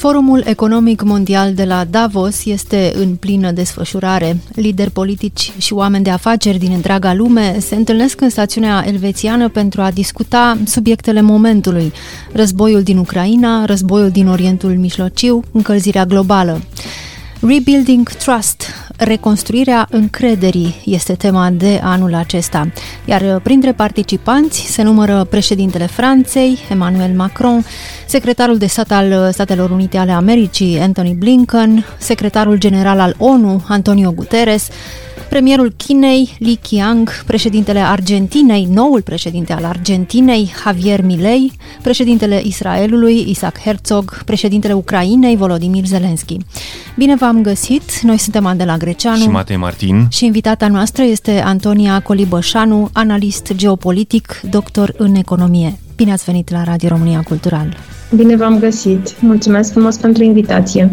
Forumul Economic Mondial de la Davos este în plină desfășurare. Lideri politici și oameni de afaceri din întreaga lume se întâlnesc în stațiunea elvețiană pentru a discuta subiectele momentului. Războiul din Ucraina, războiul din Orientul Mijlociu, încălzirea globală. Rebuilding Trust, reconstruirea încrederii, este tema de anul acesta. Iar printre participanți se numără președintele Franței, Emmanuel Macron, secretarul de stat al Statelor Unite ale Americii, Anthony Blinken, secretarul general al ONU, Antonio Guterres, premierul Chinei, Li Qiang, președintele Argentinei, noul președinte al Argentinei, Javier Milei, președintele Israelului, Isaac Herzog, președintele Ucrainei, Volodymyr Zelensky. Bine v-am găsit, noi suntem Andela Greceanu și Matei Martin și invitata noastră este Antonia Colibășanu, analist geopolitic, doctor în economie. Bine ați venit la Radio România Cultural! Bine v-am găsit! Mulțumesc frumos pentru invitație!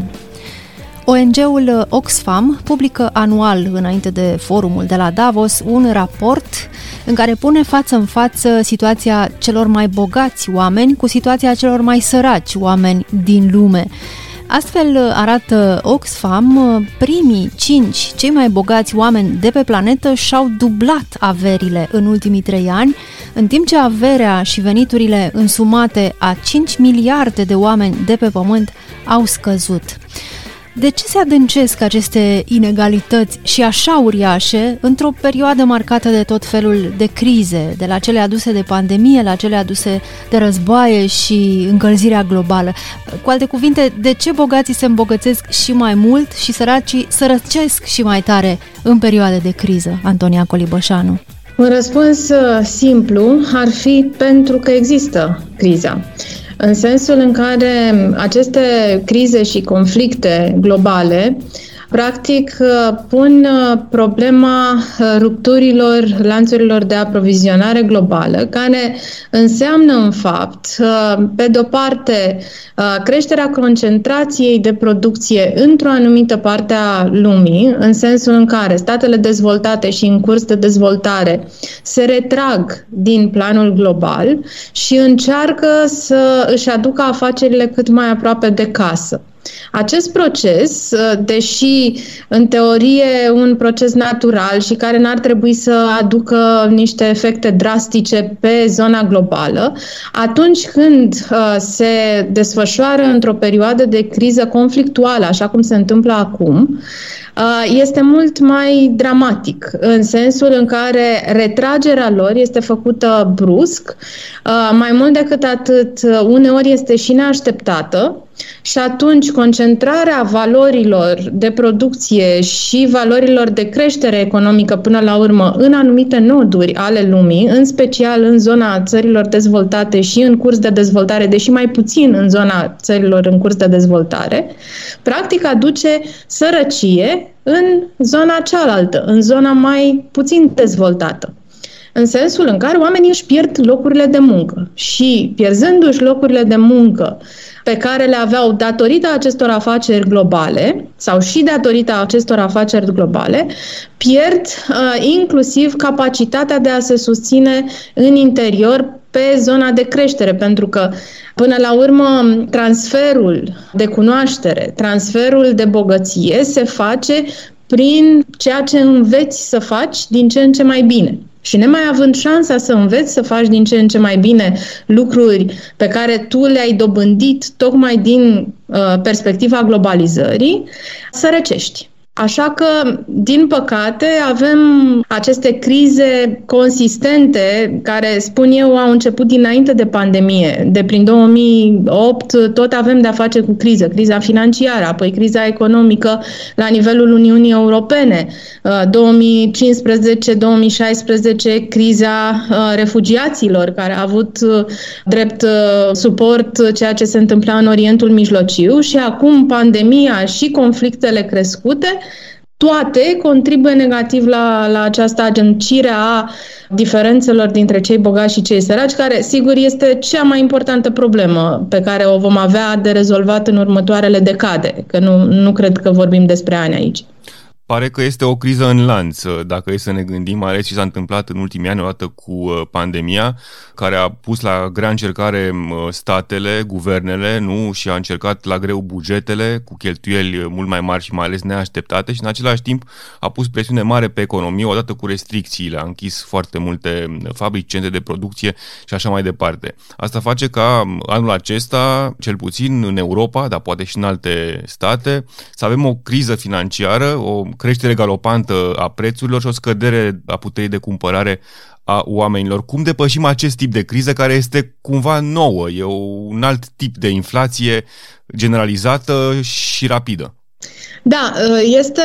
ONG-ul Oxfam publică anual, înainte de forumul de la Davos, un raport în care pune față în față situația celor mai bogați oameni cu situația celor mai săraci oameni din lume. Astfel arată Oxfam, primii cinci cei mai bogați oameni de pe planetă și-au dublat averile în ultimii trei ani, în timp ce averea și veniturile însumate a 5 miliarde de oameni de pe pământ au scăzut. De ce se adâncesc aceste inegalități și așa uriașe într-o perioadă marcată de tot felul de crize, de la cele aduse de pandemie, la cele aduse de războaie și încălzirea globală? Cu alte cuvinte, de ce bogații se îmbogățesc și mai mult și săracii sărăcesc și mai tare în perioade de criză? Antonia Colibășanu. Un răspuns uh, simplu ar fi pentru că există criza în sensul în care aceste crize și conflicte globale practic pun uh, problema uh, rupturilor lanțurilor de aprovizionare globală, care înseamnă în fapt, uh, pe de-o parte, creșterea concentrației de producție într-o anumită parte a lumii, în sensul în care statele dezvoltate și în curs de dezvoltare se retrag din planul global și încearcă să își aducă afacerile cât mai aproape de casă. Acest proces, uh, deși în teorie un proces natural și care n-ar trebui să aducă niște efecte drastice pe zona globală, atunci când uh, se desfășoară într-o perioadă de criză conflictuală, așa cum se întâmplă acum, uh, este mult mai dramatic, în sensul în care retragerea lor este făcută brusc, mai mult decât atât, uneori este și neașteptată, și atunci concentrarea valorilor de producție și valorilor de creștere economică până la urmă în anumite noduri ale lumii, în special în zona țărilor dezvoltate și în curs de dezvoltare, deși mai puțin în zona țărilor în curs de dezvoltare, practic aduce sărăcie în zona cealaltă, în zona mai puțin dezvoltată. În sensul în care oamenii își pierd locurile de muncă și pierzându-și locurile de muncă pe care le aveau datorită acestor afaceri globale sau și datorită acestor afaceri globale, pierd uh, inclusiv capacitatea de a se susține în interior pe zona de creștere, pentru că Până la urmă, transferul de cunoaștere, transferul de bogăție se face prin ceea ce înveți să faci din ce în ce mai bine. Și nemai având șansa să înveți să faci din ce în ce mai bine lucruri pe care tu le-ai dobândit tocmai din uh, perspectiva globalizării, să recești. Așa că, din păcate, avem aceste crize consistente care, spun eu, au început dinainte de pandemie. De prin 2008 tot avem de-a face cu criză, criza financiară, apoi criza economică la nivelul Uniunii Europene, 2015-2016 criza uh, refugiaților, care a avut uh, drept uh, suport ceea ce se întâmpla în Orientul Mijlociu. Și acum pandemia și conflictele crescute toate contribuie negativ la, la această agencire a diferențelor dintre cei bogați și cei săraci, care, sigur, este cea mai importantă problemă pe care o vom avea de rezolvat în următoarele decade, că nu, nu cred că vorbim despre ani aici. Pare că este o criză în lanț, dacă e să ne gândim, mai ales ce s-a întâmplat în ultimii ani, odată cu uh, pandemia, care a pus la grea încercare uh, statele, guvernele, nu, și a încercat la greu bugetele cu cheltuieli mult mai mari și mai ales neașteptate și în același timp a pus presiune mare pe economie, odată cu restricțiile, a închis foarte multe fabrici, centre de producție și așa mai departe. Asta face ca anul acesta, cel puțin în Europa, dar poate și în alte state, să avem o criză financiară, o creștere galopantă a prețurilor și o scădere a puterii de cumpărare a oamenilor. Cum depășim acest tip de criză care este cumva nouă? E un alt tip de inflație generalizată și rapidă. Da, este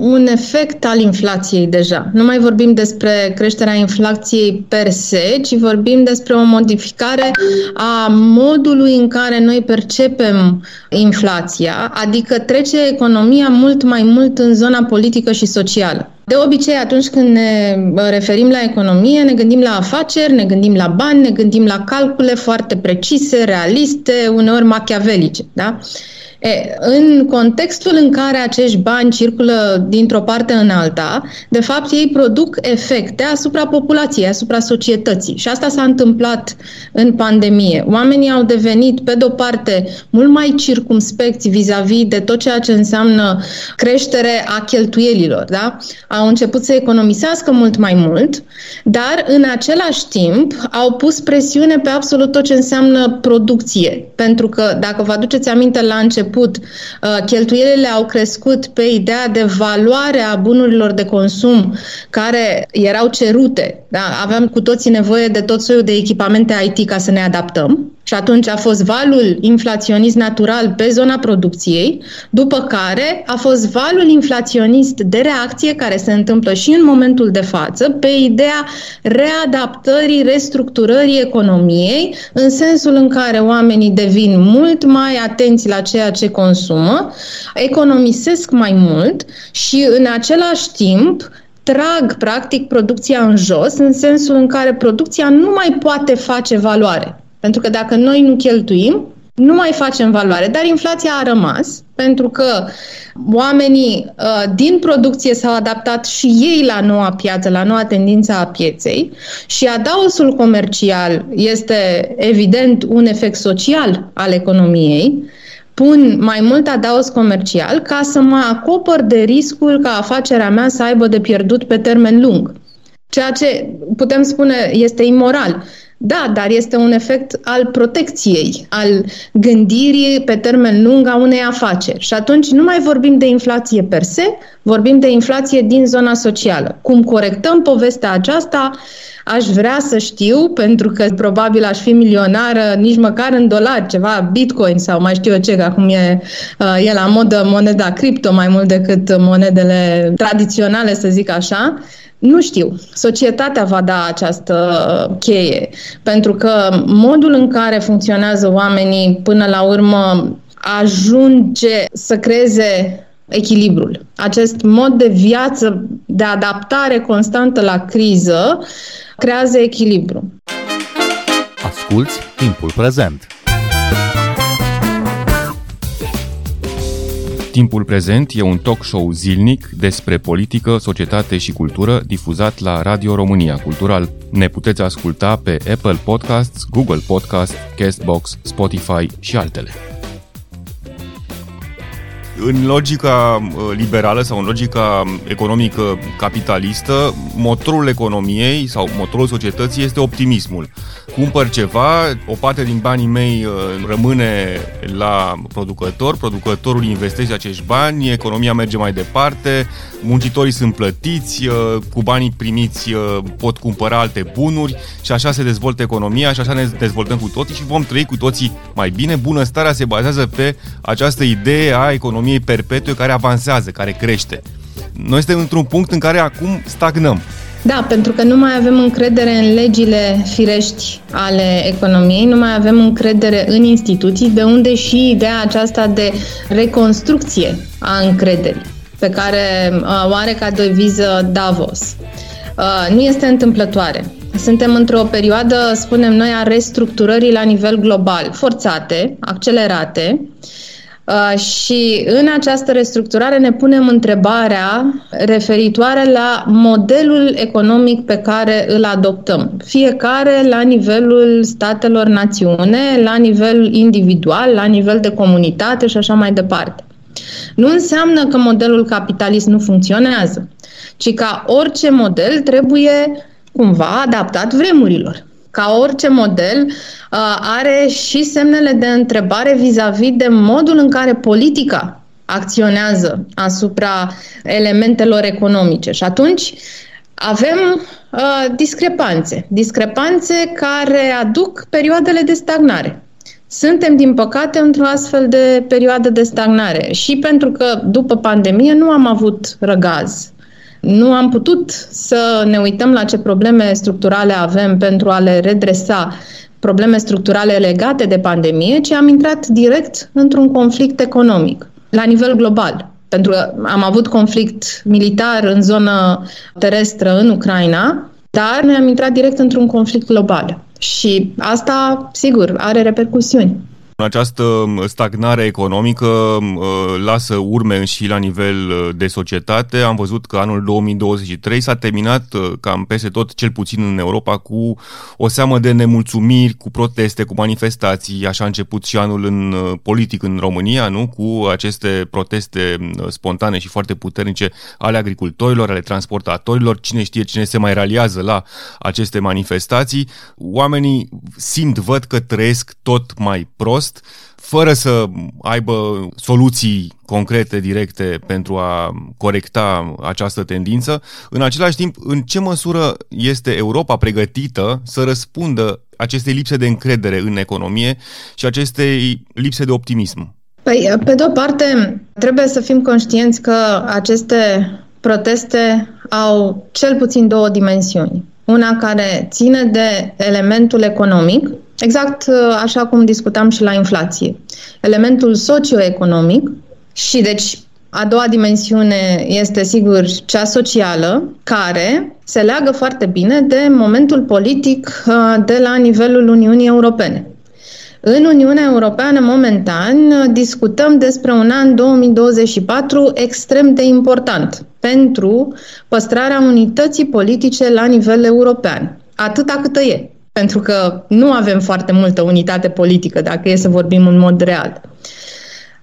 un efect al inflației deja. Nu mai vorbim despre creșterea inflației per se, ci vorbim despre o modificare a modului în care noi percepem inflația, adică trece economia mult mai mult în zona politică și socială. De obicei, atunci când ne referim la economie, ne gândim la afaceri, ne gândim la bani, ne gândim la calcule foarte precise, realiste, uneori machiavelice. Da? E, în contextul în care acești bani circulă dintr-o parte în alta, de fapt ei produc efecte asupra populației, asupra societății. Și asta s-a întâmplat în pandemie. Oamenii au devenit, pe de-o parte, mult mai circumspecți vis-a-vis de tot ceea ce înseamnă creștere a cheltuielilor. Da? Au început să economisească mult mai mult, dar în același timp au pus presiune pe absolut tot ce înseamnă producție. Pentru că, dacă vă aduceți aminte la început, început, uh, cheltuielile au crescut pe ideea de valoare a bunurilor de consum care erau cerute. Da? Aveam cu toții nevoie de tot soiul de echipamente IT ca să ne adaptăm. Și atunci a fost valul inflaționist natural pe zona producției, după care a fost valul inflaționist de reacție care se întâmplă și în momentul de față pe ideea readaptării, restructurării economiei, în sensul în care oamenii devin mult mai atenți la ceea ce consumă, economisesc mai mult și în același timp trag practic producția în jos, în sensul în care producția nu mai poate face valoare. Pentru că dacă noi nu cheltuim, nu mai facem valoare, dar inflația a rămas pentru că oamenii uh, din producție s-au adaptat și ei la noua piață, la noua tendință a pieței și adaosul comercial este evident un efect social al economiei. Pun mai mult adaos comercial ca să mă acopăr de riscul ca afacerea mea să aibă de pierdut pe termen lung. Ceea ce putem spune este imoral. Da, dar este un efect al protecției, al gândirii pe termen lung a unei afaceri. Și atunci nu mai vorbim de inflație per se, vorbim de inflație din zona socială. Cum corectăm povestea aceasta, aș vrea să știu, pentru că probabil aș fi milionară nici măcar în dolari, ceva bitcoin sau mai știu eu ce, că acum e, uh, e la modă moneda cripto mai mult decât monedele tradiționale, să zic așa. Nu știu. Societatea va da această cheie, pentru că modul în care funcționează oamenii până la urmă ajunge să creeze echilibrul. Acest mod de viață, de adaptare constantă la criză, creează echilibru. Asculți timpul prezent! Timpul prezent e un talk show zilnic despre politică, societate și cultură difuzat la Radio România Cultural. Ne puteți asculta pe Apple Podcasts, Google Podcasts, Castbox, Spotify și altele în logica uh, liberală sau în logica economică capitalistă, motorul economiei sau motorul societății este optimismul. Cumpăr ceva, o parte din banii mei uh, rămâne la producător, producătorul investește acești bani, economia merge mai departe, muncitorii sunt plătiți, uh, cu banii primiți pot cumpăra alte bunuri și așa se dezvoltă economia și așa ne dezvoltăm cu toții și vom trăi cu toții mai bine. Bunăstarea se bazează pe această idee a economiei economiei perpetue care avansează, care crește. Noi suntem într-un punct în care acum stagnăm. Da, pentru că nu mai avem încredere în legile firești ale economiei, nu mai avem încredere în instituții, de unde și ideea aceasta de reconstrucție a încrederii. pe care uh, o are ca deviză Davos. Uh, nu este întâmplătoare. Suntem într-o perioadă, spunem noi, a restructurării la nivel global, forțate, accelerate, Uh, și în această restructurare ne punem întrebarea referitoare la modelul economic pe care îl adoptăm. Fiecare la nivelul statelor națiune, la nivel individual, la nivel de comunitate și așa mai departe. Nu înseamnă că modelul capitalist nu funcționează, ci ca orice model trebuie cumva adaptat vremurilor ca orice model, uh, are și semnele de întrebare vis-a-vis de modul în care politica acționează asupra elementelor economice. Și atunci avem uh, discrepanțe. Discrepanțe care aduc perioadele de stagnare. Suntem, din păcate, într-o astfel de perioadă de stagnare și pentru că după pandemie nu am avut răgaz nu am putut să ne uităm la ce probleme structurale avem pentru a le redresa probleme structurale legate de pandemie, ci am intrat direct într-un conflict economic la nivel global. Pentru că am avut conflict militar în zonă terestră în Ucraina, dar noi am intrat direct într-un conflict global. Și asta, sigur, are repercusiuni. Această stagnare economică lasă urme și la nivel uh, de societate. Am văzut că anul 2023 s-a terminat uh, cam peste tot, cel puțin în Europa, cu o seamă de nemulțumiri, cu proteste, cu manifestații. Așa a început și anul în uh, politic în România, nu? Cu aceste proteste spontane și foarte puternice ale agricultorilor, ale transportatorilor. Cine știe cine se mai realiază la aceste manifestații. Oamenii simt, văd că trăiesc tot mai prost prost, fără să aibă soluții concrete, directe pentru a corecta această tendință. În același timp, în ce măsură este Europa pregătită să răspundă acestei lipse de încredere în economie și acestei lipse de optimism? Păi, pe de o parte, trebuie să fim conștienți că aceste proteste au cel puțin două dimensiuni. Una care ține de elementul economic, Exact uh, așa cum discutam și la inflație. Elementul socioeconomic și deci a doua dimensiune este sigur cea socială, care se leagă foarte bine de momentul politic uh, de la nivelul Uniunii Europene. În Uniunea Europeană, momentan, discutăm despre un an 2024 extrem de important pentru păstrarea unității politice la nivel european, atâta câtă e pentru că nu avem foarte multă unitate politică, dacă e să vorbim în mod real.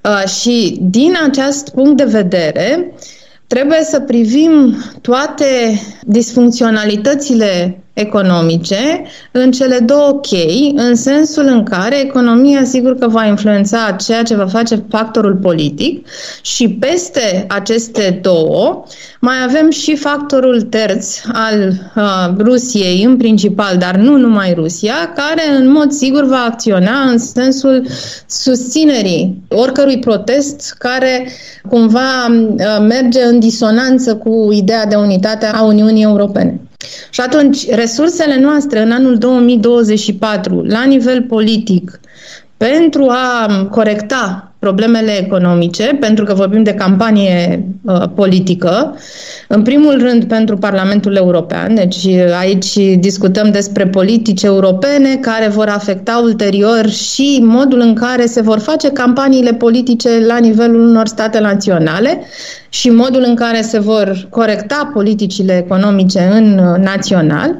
Uh, și din acest punct de vedere, trebuie să privim toate disfuncționalitățile economice în cele două chei, în sensul în care economia sigur că va influența ceea ce va face factorul politic și peste aceste două mai avem și factorul terț al uh, Rusiei în principal, dar nu numai Rusia, care în mod sigur va acționa în sensul susținerii oricărui protest care cumva uh, merge în disonanță cu ideea de unitate a Uniunii Europene. Și atunci, resursele noastre în anul 2024, la nivel politic, pentru a corecta problemele economice, pentru că vorbim de campanie uh, politică, în primul rând pentru Parlamentul European, deci aici discutăm despre politici europene care vor afecta ulterior și modul în care se vor face campaniile politice la nivelul unor state naționale și modul în care se vor corecta politicile economice în uh, național.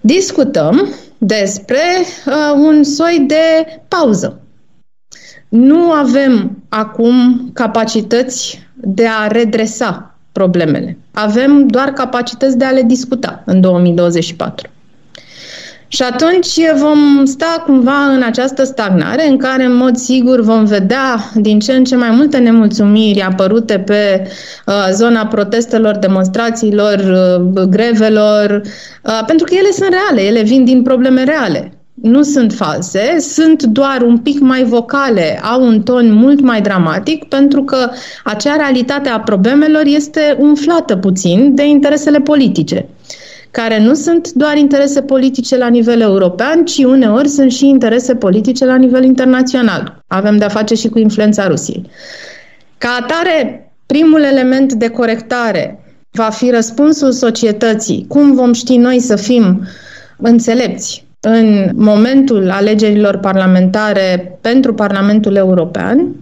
Discutăm despre uh, un soi de pauză nu avem acum capacități de a redresa problemele. Avem doar capacități de a le discuta în 2024. Și atunci vom sta cumva în această stagnare în care, în mod sigur, vom vedea din ce în ce mai multe nemulțumiri apărute pe uh, zona protestelor, demonstrațiilor, uh, grevelor, uh, pentru că ele sunt reale, ele vin din probleme reale nu sunt false, sunt doar un pic mai vocale, au un ton mult mai dramatic, pentru că acea realitate a problemelor este umflată puțin de interesele politice care nu sunt doar interese politice la nivel european, ci uneori sunt și interese politice la nivel internațional. Avem de-a face și cu influența Rusiei. Ca atare, Primul element de corectare va fi răspunsul societății. Cum vom ști noi să fim înțelepți în momentul alegerilor parlamentare pentru Parlamentul European?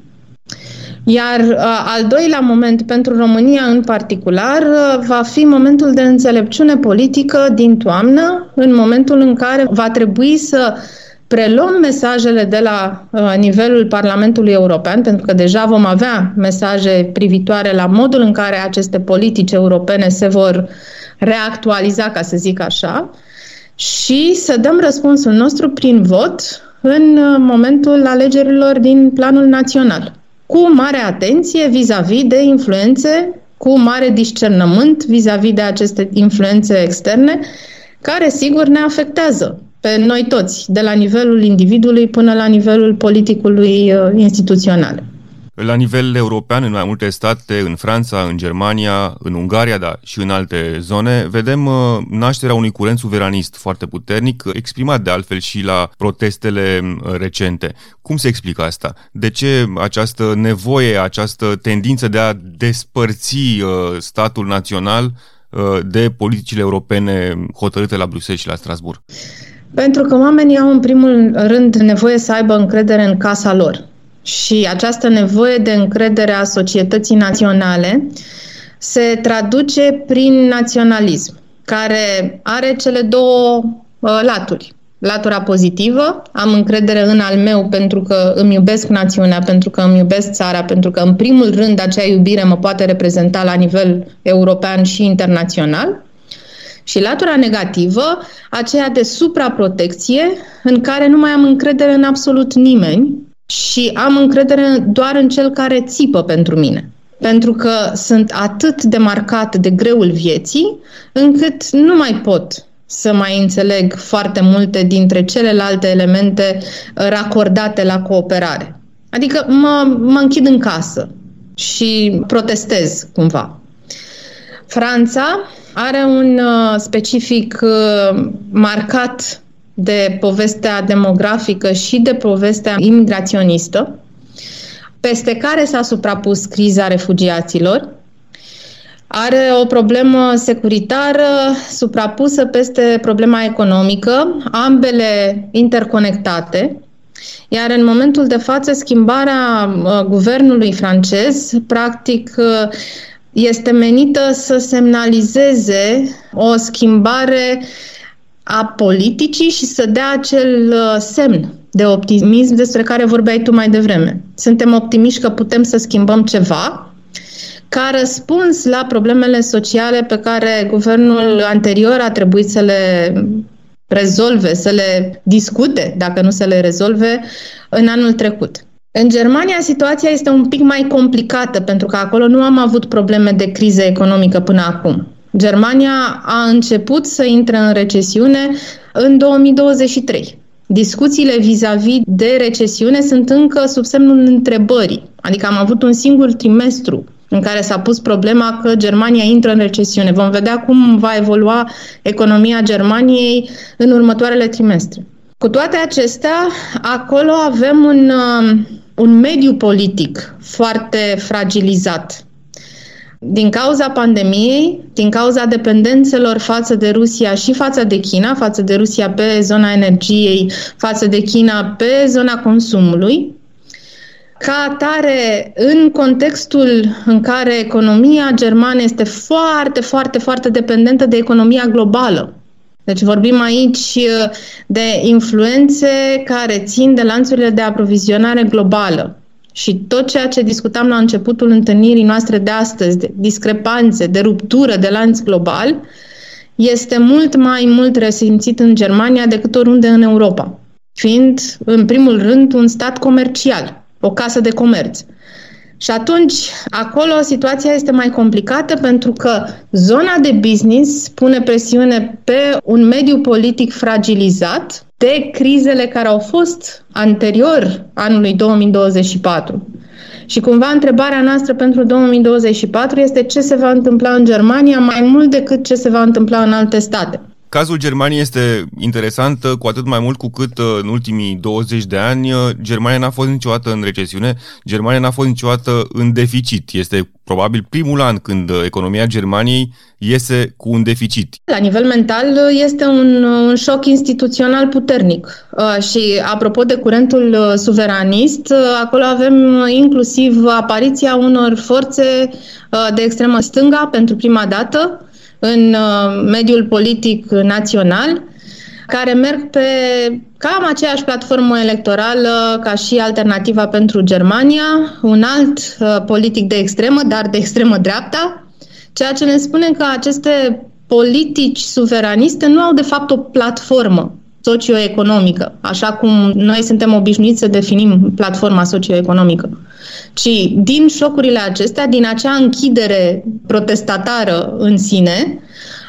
Iar uh, al doilea moment pentru România în particular uh, va fi momentul de înțelepciune politică din toamnă, în momentul în care va trebui să preluăm mesajele de la uh, nivelul Parlamentului European, pentru că deja vom avea mesaje privitoare la modul în care aceste politici europene se vor reactualiza, ca să zic așa, și să dăm răspunsul nostru prin vot în uh, momentul alegerilor din planul național. Cu mare atenție vis-a-vis de influențe, cu mare discernământ vis-a-vis de aceste influențe externe, care sigur ne afectează pe noi toți, de la nivelul individului până la nivelul politicului uh, instituțional. La nivel european, în mai multe state, în Franța, în Germania, în Ungaria, da, și în alte zone, vedem uh, nașterea unui curent suveranist foarte puternic, exprimat de altfel și la protestele uh, recente. Cum se explică asta? De ce această nevoie, această tendință de a despărți statul național de politicile europene hotărâte la Bruxelles și la Strasbourg? Pentru că oamenii au în primul rând nevoie să aibă încredere în casa lor. Și această nevoie de încredere a societății naționale se traduce prin naționalism, care are cele două uh, laturi. Latura pozitivă, am încredere în al meu pentru că îmi iubesc națiunea, pentru că îmi iubesc țara, pentru că în primul rând acea iubire mă poate reprezenta la nivel european și internațional. Și latura negativă, aceea de supraprotecție, în care nu mai am încredere în absolut nimeni și am încredere doar în cel care țipă pentru mine. Pentru că sunt atât de marcat de greul vieții, încât nu mai pot să mai înțeleg foarte multe dintre celelalte elemente racordate la cooperare. Adică mă, mă închid în casă și protestez cumva. Franța are un uh, specific uh, marcat de povestea demografică și de povestea imigraționistă, peste care s-a suprapus criza refugiaților. Are o problemă securitară suprapusă peste problema economică, ambele interconectate, iar în momentul de față, schimbarea uh, guvernului francez, practic, este menită să semnalizeze o schimbare a politicii și să dea acel uh, semn de optimism despre care vorbeai tu mai devreme. Suntem optimiști că putem să schimbăm ceva ca răspuns la problemele sociale pe care guvernul anterior a trebuit să le rezolve, să le discute, dacă nu să le rezolve, în anul trecut. În Germania situația este un pic mai complicată pentru că acolo nu am avut probleme de criză economică până acum. Germania a început să intre în recesiune în 2023. Discuțiile vis-a-vis de recesiune sunt încă sub semnul întrebării. Adică am avut un singur trimestru în care s-a pus problema că Germania intră în recesiune. Vom vedea cum va evolua economia Germaniei în următoarele trimestre. Cu toate acestea, acolo avem un, uh, un mediu politic foarte fragilizat. Din cauza pandemiei, din cauza dependențelor față de Rusia și față de China, față de Rusia pe zona energiei, față de China pe zona consumului, ca atare, în contextul în care economia germană este foarte, foarte, foarte dependentă de economia globală, deci vorbim aici uh, de influențe care țin de lanțurile de aprovizionare globală. Și tot ceea ce discutam la începutul întâlnirii noastre de astăzi, de discrepanțe, de ruptură de lanț global, este mult mai mult resimțit în Germania decât oriunde în Europa, fiind, în primul rând, un stat comercial, o casă de comerț. Și atunci, acolo situația este mai complicată pentru că zona de business pune presiune pe un mediu politic fragilizat de crizele care au fost anterior anului 2024. Și cumva întrebarea noastră pentru 2024 este ce se va întâmpla în Germania mai mult decât ce se va întâmpla în alte state. Cazul Germaniei este interesant uh, cu atât mai mult cu cât uh, în ultimii 20 de ani uh, Germania n-a fost niciodată în recesiune, Germania n-a fost niciodată în deficit. Este probabil primul an când economia Germaniei iese cu un deficit. La nivel mental este un, un șoc instituțional puternic. Uh, și apropo de curentul uh, suveranist, uh, acolo avem inclusiv apariția unor forțe de extremă stânga pentru prima dată în mediul politic național, care merg pe cam aceeași platformă electorală ca și Alternativa pentru Germania, un alt uh, politic de extremă, dar de extremă dreapta, ceea ce ne spune că aceste politici suveraniste nu au de fapt o platformă socioeconomică, așa cum noi suntem obișnuiți să definim platforma socioeconomică, ci din șocurile acestea, din acea închidere protestatară în sine,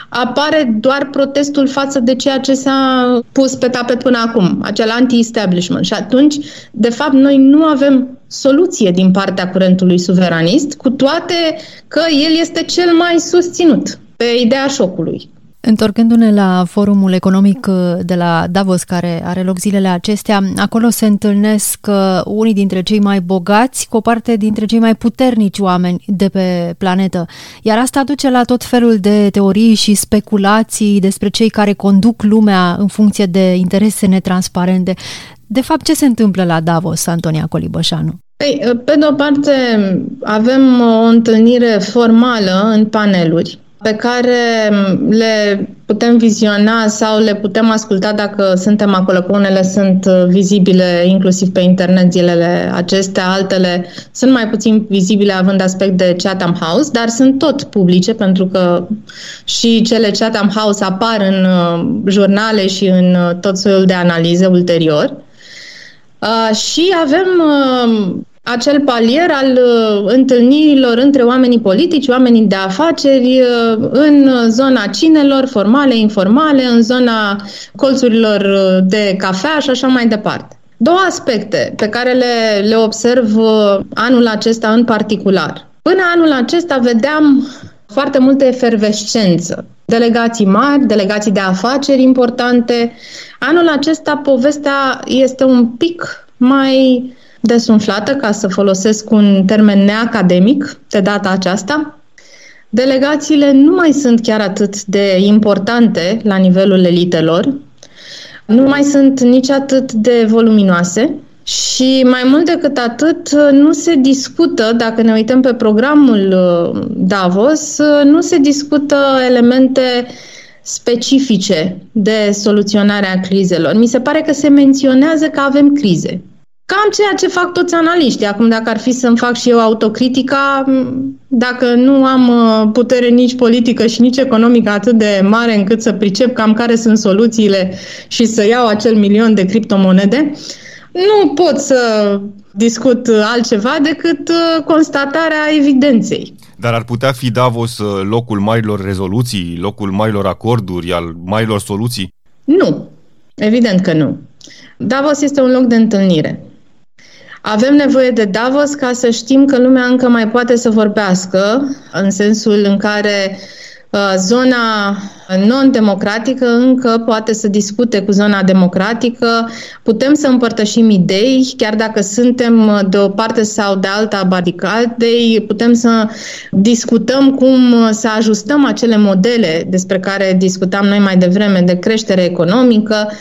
apare doar protestul față de ceea ce s-a pus pe tapet până acum, acel anti-establishment. Și atunci, de fapt, noi nu avem soluție din partea curentului suveranist, cu toate că el este cel mai susținut pe ideea șocului. Întorcându-ne la forumul economic uh, de la Davos, care are loc zilele acestea, acolo se întâlnesc uh, unii dintre cei mai bogați cu o parte dintre cei mai puternici oameni de pe planetă. Iar asta duce la tot felul de teorii și speculații despre cei care conduc lumea în funcție de interese netransparente. De fapt, ce se întâmplă la Davos, Antonia Colibășanu? Ei, pe de o parte, avem o întâlnire formală în paneluri pe care le putem viziona sau le putem asculta dacă suntem acolo, că unele sunt uh, vizibile inclusiv pe internet zilele acestea, altele sunt mai puțin vizibile având aspect de Chatham House, dar sunt tot publice pentru că și cele Chatham House apar în uh, jurnale și în uh, tot soiul de analize ulterior. Uh, și avem uh, acel palier al uh, întâlnirilor între oamenii politici, oamenii de afaceri, uh, în zona cinelor formale, informale, în zona colțurilor uh, de cafea și așa mai departe. Două aspecte pe care le, le observ anul acesta în particular. Până anul acesta vedeam foarte multă efervescență. Delegații mari, delegații de afaceri importante. Anul acesta povestea este un pic mai desumflată, ca să folosesc un termen neacademic de data aceasta. Delegațiile nu mai sunt chiar atât de importante la nivelul elitelor, nu mai sunt nici atât de voluminoase și mai mult decât atât, nu se discută, dacă ne uităm pe programul uh, Davos, uh, nu se discută elemente specifice de soluționare a crizelor. Mi se pare că se menționează că avem crize. Cam ceea ce fac toți analiștii. Acum, dacă ar fi să-mi fac și eu autocritica, dacă nu am uh, putere nici politică și nici economică atât de mare încât să pricep cam care sunt soluțiile și să iau acel milion de criptomonede, nu pot să discut altceva decât uh, constatarea evidenței. Dar ar putea fi Davos uh, locul marilor rezoluții, locul marilor acorduri, al marilor soluții? Nu. Evident că nu. Davos este un loc de întâlnire. Avem nevoie de Davos ca să știm că lumea încă mai poate să vorbească, în sensul în care uh, zona non-democratică încă poate să discute cu zona democratică, putem să împărtășim idei, chiar dacă suntem uh, de o parte sau de alta baricadei, putem să discutăm cum uh, să ajustăm acele modele despre care discutam noi mai devreme de creștere economică,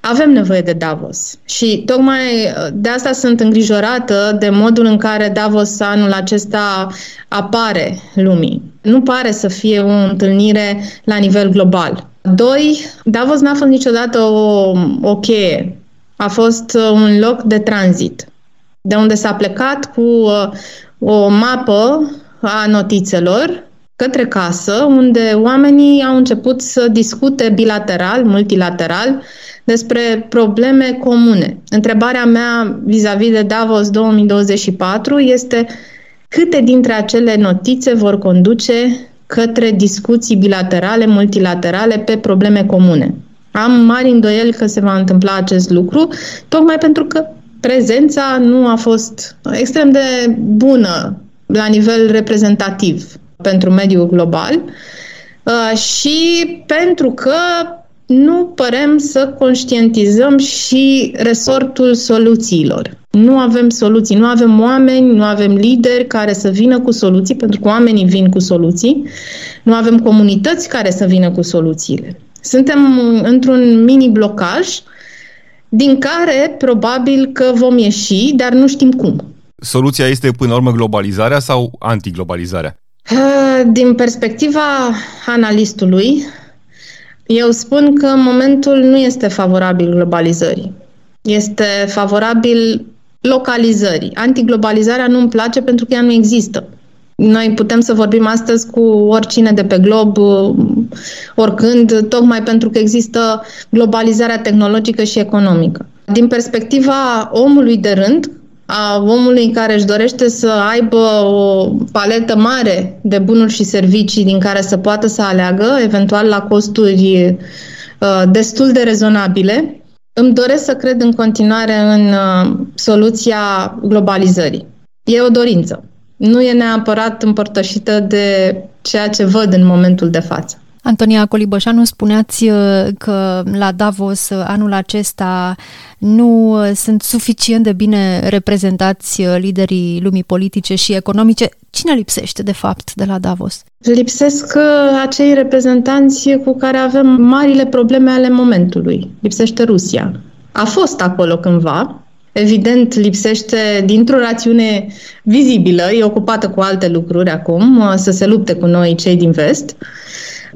avem nevoie de Davos și tocmai uh, de asta sunt îngrijorată de modul în care Davos anul acesta apare lumii. Nu pare să fie o întâlnire la nivel global. Doi, Davos n-a fost niciodată o, o cheie. A fost uh, un loc de tranzit, de unde s-a plecat cu uh, o mapă a notițelor către casă, unde oamenii au început să discute bilateral, multilateral, despre probleme comune. Întrebarea mea vis-a-vis de Davos 2024 este câte dintre acele notițe vor conduce către discuții bilaterale, multilaterale pe probleme comune. Am mari îndoieli că se va întâmpla acest lucru, tocmai pentru că prezența nu a fost extrem de bună la nivel reprezentativ pentru mediul global uh, și pentru că nu părem să conștientizăm și resortul soluțiilor. Nu avem soluții, nu avem oameni, nu avem lideri care să vină cu soluții, pentru că oamenii vin cu soluții. Nu avem comunități care să vină cu soluțiile. Suntem într-un mini-blocaj din care probabil că vom ieși, dar nu știm cum. Soluția este până la urmă globalizarea sau antiglobalizarea? Din perspectiva analistului, eu spun că momentul nu este favorabil globalizării. Este favorabil localizării. Antiglobalizarea nu îmi place pentru că ea nu există. Noi putem să vorbim astăzi cu oricine de pe glob, oricând, tocmai pentru că există globalizarea tehnologică și economică. Din perspectiva omului de rând, a omului care își dorește să aibă o paletă mare de bunuri și servicii din care să poată să aleagă, eventual la costuri uh, destul de rezonabile, îmi doresc să cred în continuare în uh, soluția globalizării. E o dorință. Nu e neapărat împărtășită de ceea ce văd în momentul de față. Antonia Colibășanu, spuneați uh, că la Davos uh, anul acesta nu uh, sunt suficient de bine reprezentați liderii lumii politice și economice. Cine lipsește, de fapt, de la Davos? Lipsesc acei reprezentanți cu care avem marile probleme ale momentului. Lipsește Rusia. A fost acolo cândva, Evident, lipsește dintr-o rațiune vizibilă, e ocupată cu alte lucruri acum, să se lupte cu noi cei din vest.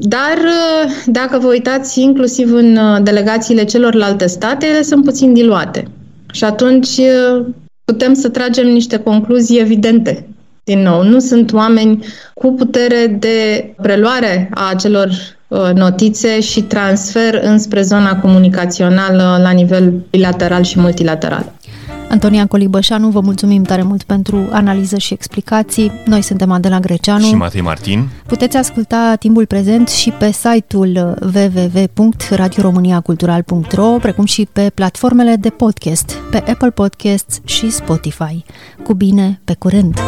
Dar uh, dacă vă uitați inclusiv în uh, delegațiile celorlalte state, ele sunt puțin diluate. Și atunci uh, putem să tragem niște concluzii evidente. Din nou, nu sunt oameni cu putere de preluare a acelor notițe și transfer înspre zona comunicațională la nivel bilateral și multilateral. Antonia Colibășanu, vă mulțumim tare mult pentru analiză și explicații. Noi suntem Adela Greceanu și Matei Martin. Puteți asculta timpul prezent și pe site-ul www.radioromaniacultural.ro, precum și pe platformele de podcast, pe Apple Podcasts și Spotify. Cu bine, pe curând!